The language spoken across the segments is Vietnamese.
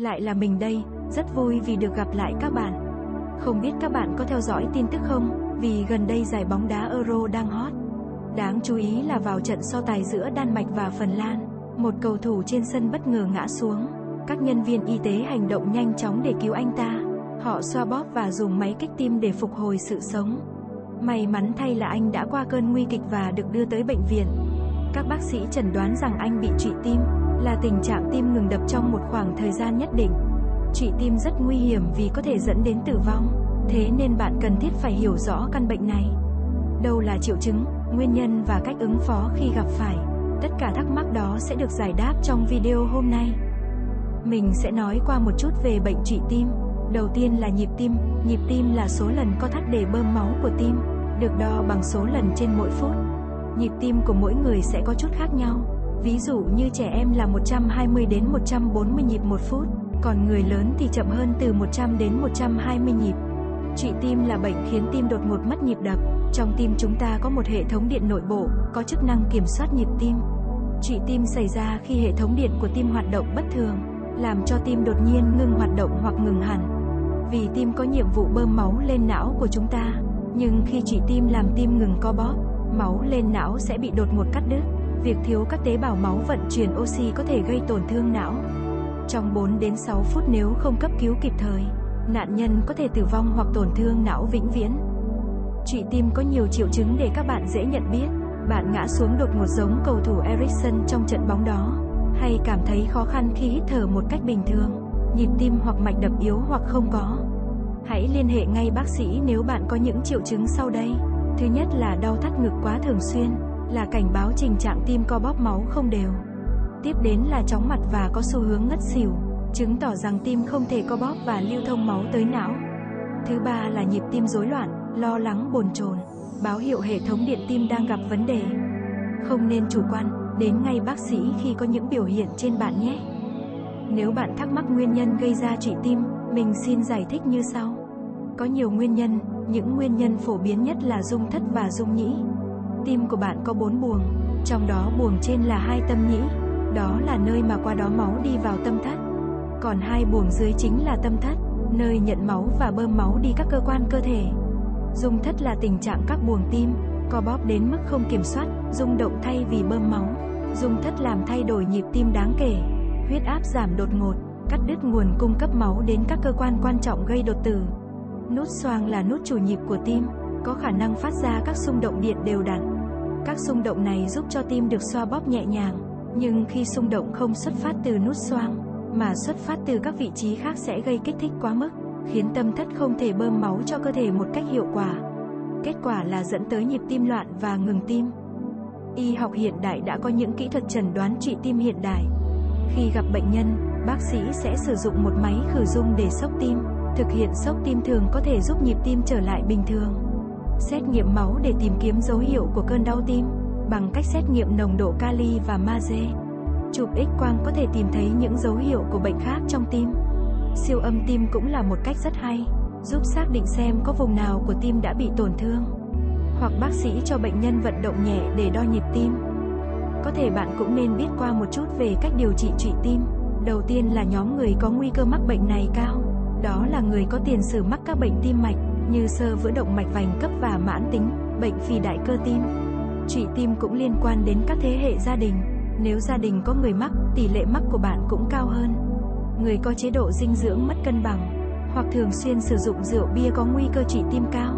Lại là mình đây, rất vui vì được gặp lại các bạn. Không biết các bạn có theo dõi tin tức không, vì gần đây giải bóng đá Euro đang hot. Đáng chú ý là vào trận so tài giữa Đan Mạch và Phần Lan, một cầu thủ trên sân bất ngờ ngã xuống. Các nhân viên y tế hành động nhanh chóng để cứu anh ta. Họ xoa bóp và dùng máy kích tim để phục hồi sự sống. May mắn thay là anh đã qua cơn nguy kịch và được đưa tới bệnh viện. Các bác sĩ chẩn đoán rằng anh bị trụy tim, là tình trạng tim ngừng đập trong một khoảng thời gian nhất định. Trụy tim rất nguy hiểm vì có thể dẫn đến tử vong, thế nên bạn cần thiết phải hiểu rõ căn bệnh này. Đâu là triệu chứng, nguyên nhân và cách ứng phó khi gặp phải. Tất cả thắc mắc đó sẽ được giải đáp trong video hôm nay. Mình sẽ nói qua một chút về bệnh trụy tim. Đầu tiên là nhịp tim. Nhịp tim là số lần co thắt để bơm máu của tim, được đo bằng số lần trên mỗi phút. Nhịp tim của mỗi người sẽ có chút khác nhau. Ví dụ như trẻ em là 120 đến 140 nhịp một phút, còn người lớn thì chậm hơn từ 100 đến 120 nhịp. Trụy tim là bệnh khiến tim đột ngột mất nhịp đập. Trong tim chúng ta có một hệ thống điện nội bộ, có chức năng kiểm soát nhịp tim. Trụy tim xảy ra khi hệ thống điện của tim hoạt động bất thường, làm cho tim đột nhiên ngưng hoạt động hoặc ngừng hẳn. Vì tim có nhiệm vụ bơm máu lên não của chúng ta, nhưng khi trụy tim làm tim ngừng co bóp, máu lên não sẽ bị đột ngột cắt đứt. Việc thiếu các tế bào máu vận chuyển oxy có thể gây tổn thương não. Trong 4 đến 6 phút nếu không cấp cứu kịp thời, nạn nhân có thể tử vong hoặc tổn thương não vĩnh viễn. Trụy tim có nhiều triệu chứng để các bạn dễ nhận biết. Bạn ngã xuống đột ngột giống cầu thủ ericsson trong trận bóng đó, hay cảm thấy khó khăn khi hít thở một cách bình thường, nhịp tim hoặc mạch đập yếu hoặc không có. Hãy liên hệ ngay bác sĩ nếu bạn có những triệu chứng sau đây. Thứ nhất là đau thắt ngực quá thường xuyên, là cảnh báo tình trạng tim co bóp máu không đều. Tiếp đến là chóng mặt và có xu hướng ngất xỉu, chứng tỏ rằng tim không thể co bóp và lưu thông máu tới não. Thứ ba là nhịp tim rối loạn, lo lắng bồn chồn, báo hiệu hệ thống điện tim đang gặp vấn đề. Không nên chủ quan, đến ngay bác sĩ khi có những biểu hiện trên bạn nhé. Nếu bạn thắc mắc nguyên nhân gây ra trụy tim, mình xin giải thích như sau. Có nhiều nguyên nhân, những nguyên nhân phổ biến nhất là dung thất và dung nhĩ. Tim của bạn có bốn buồng, trong đó buồng trên là hai tâm nhĩ, đó là nơi mà qua đó máu đi vào tâm thất. Còn hai buồng dưới chính là tâm thất, nơi nhận máu và bơm máu đi các cơ quan cơ thể. Dung thất là tình trạng các buồng tim, co bóp đến mức không kiểm soát, rung động thay vì bơm máu. Dung thất làm thay đổi nhịp tim đáng kể, huyết áp giảm đột ngột, cắt đứt nguồn cung cấp máu đến các cơ quan quan trọng gây đột tử. Nút xoang là nút chủ nhịp của tim, có khả năng phát ra các xung động điện đều đặn. Các xung động này giúp cho tim được xoa bóp nhẹ nhàng, nhưng khi xung động không xuất phát từ nút xoang, mà xuất phát từ các vị trí khác sẽ gây kích thích quá mức, khiến tâm thất không thể bơm máu cho cơ thể một cách hiệu quả. Kết quả là dẫn tới nhịp tim loạn và ngừng tim. Y học hiện đại đã có những kỹ thuật chẩn đoán trị tim hiện đại. Khi gặp bệnh nhân, bác sĩ sẽ sử dụng một máy khử dung để sốc tim. Thực hiện sốc tim thường có thể giúp nhịp tim trở lại bình thường. Xét nghiệm máu để tìm kiếm dấu hiệu của cơn đau tim bằng cách xét nghiệm nồng độ kali và magie. Chụp X-quang có thể tìm thấy những dấu hiệu của bệnh khác trong tim. Siêu âm tim cũng là một cách rất hay, giúp xác định xem có vùng nào của tim đã bị tổn thương. Hoặc bác sĩ cho bệnh nhân vận động nhẹ để đo nhịp tim. Có thể bạn cũng nên biết qua một chút về cách điều trị trụy tim. Đầu tiên là nhóm người có nguy cơ mắc bệnh này cao. Đó là người có tiền sử mắc các bệnh tim mạch như sơ vữa động mạch vành cấp và mãn tính, bệnh phì đại cơ tim. Trụy tim cũng liên quan đến các thế hệ gia đình. Nếu gia đình có người mắc, tỷ lệ mắc của bạn cũng cao hơn. Người có chế độ dinh dưỡng mất cân bằng, hoặc thường xuyên sử dụng rượu bia có nguy cơ trụy tim cao.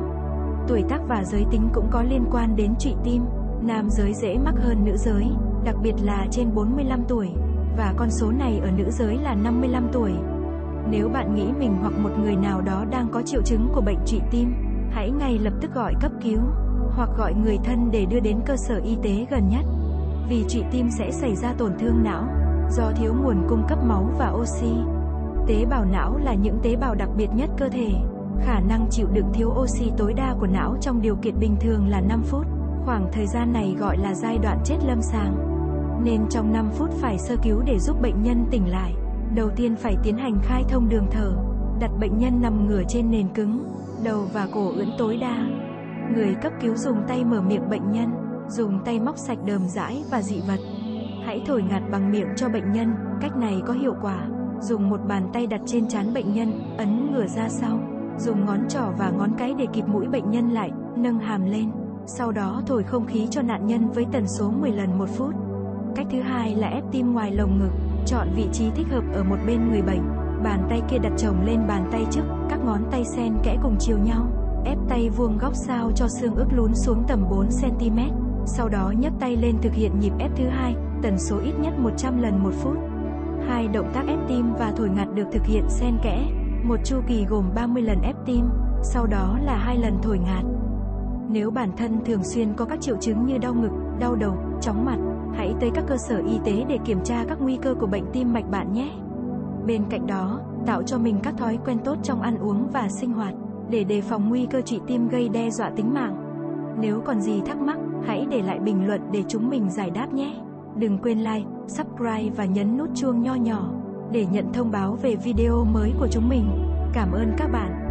Tuổi tác và giới tính cũng có liên quan đến trụy tim. Nam giới dễ mắc hơn nữ giới, đặc biệt là trên 45 tuổi, và con số này ở nữ giới là 55 tuổi. Nếu bạn nghĩ mình hoặc một người nào đó đang có triệu chứng của bệnh trụy tim, hãy ngay lập tức gọi cấp cứu hoặc gọi người thân để đưa đến cơ sở y tế gần nhất. Vì trụy tim sẽ xảy ra tổn thương não do thiếu nguồn cung cấp máu và oxy. Tế bào não là những tế bào đặc biệt nhất cơ thể. Khả năng chịu đựng thiếu oxy tối đa của não trong điều kiện bình thường là 5 phút. Khoảng thời gian này gọi là giai đoạn chết lâm sàng. Nên trong 5 phút phải sơ cứu để giúp bệnh nhân tỉnh lại. Đầu tiên phải tiến hành khai thông đường thở, đặt bệnh nhân nằm ngửa trên nền cứng, đầu và cổ ưỡn tối đa. Người cấp cứu dùng tay mở miệng bệnh nhân, dùng tay móc sạch đờm dãi và dị vật. Hãy thổi ngạt bằng miệng cho bệnh nhân, cách này có hiệu quả. Dùng một bàn tay đặt trên trán bệnh nhân, ấn ngửa ra sau. Dùng ngón trỏ và ngón cái để kịp mũi bệnh nhân lại, nâng hàm lên. Sau đó thổi không khí cho nạn nhân với tần số 10 lần một phút. Cách thứ hai là ép tim ngoài lồng ngực, chọn vị trí thích hợp ở một bên người bệnh. Bàn tay kia đặt chồng lên bàn tay trước, các ngón tay sen kẽ cùng chiều nhau. Ép tay vuông góc sao cho xương ức lún xuống tầm 4cm. Sau đó nhấc tay lên thực hiện nhịp ép thứ hai, tần số ít nhất 100 lần một phút. Hai động tác ép tim và thổi ngạt được thực hiện xen kẽ. Một chu kỳ gồm 30 lần ép tim, sau đó là hai lần thổi ngạt. Nếu bản thân thường xuyên có các triệu chứng như đau ngực, đau đầu, chóng mặt, hãy tới các cơ sở y tế để kiểm tra các nguy cơ của bệnh tim mạch bạn nhé. Bên cạnh đó, tạo cho mình các thói quen tốt trong ăn uống và sinh hoạt để đề phòng nguy cơ trị tim gây đe dọa tính mạng. Nếu còn gì thắc mắc, hãy để lại bình luận để chúng mình giải đáp nhé. Đừng quên like, subscribe và nhấn nút chuông nho nhỏ để nhận thông báo về video mới của chúng mình. Cảm ơn các bạn.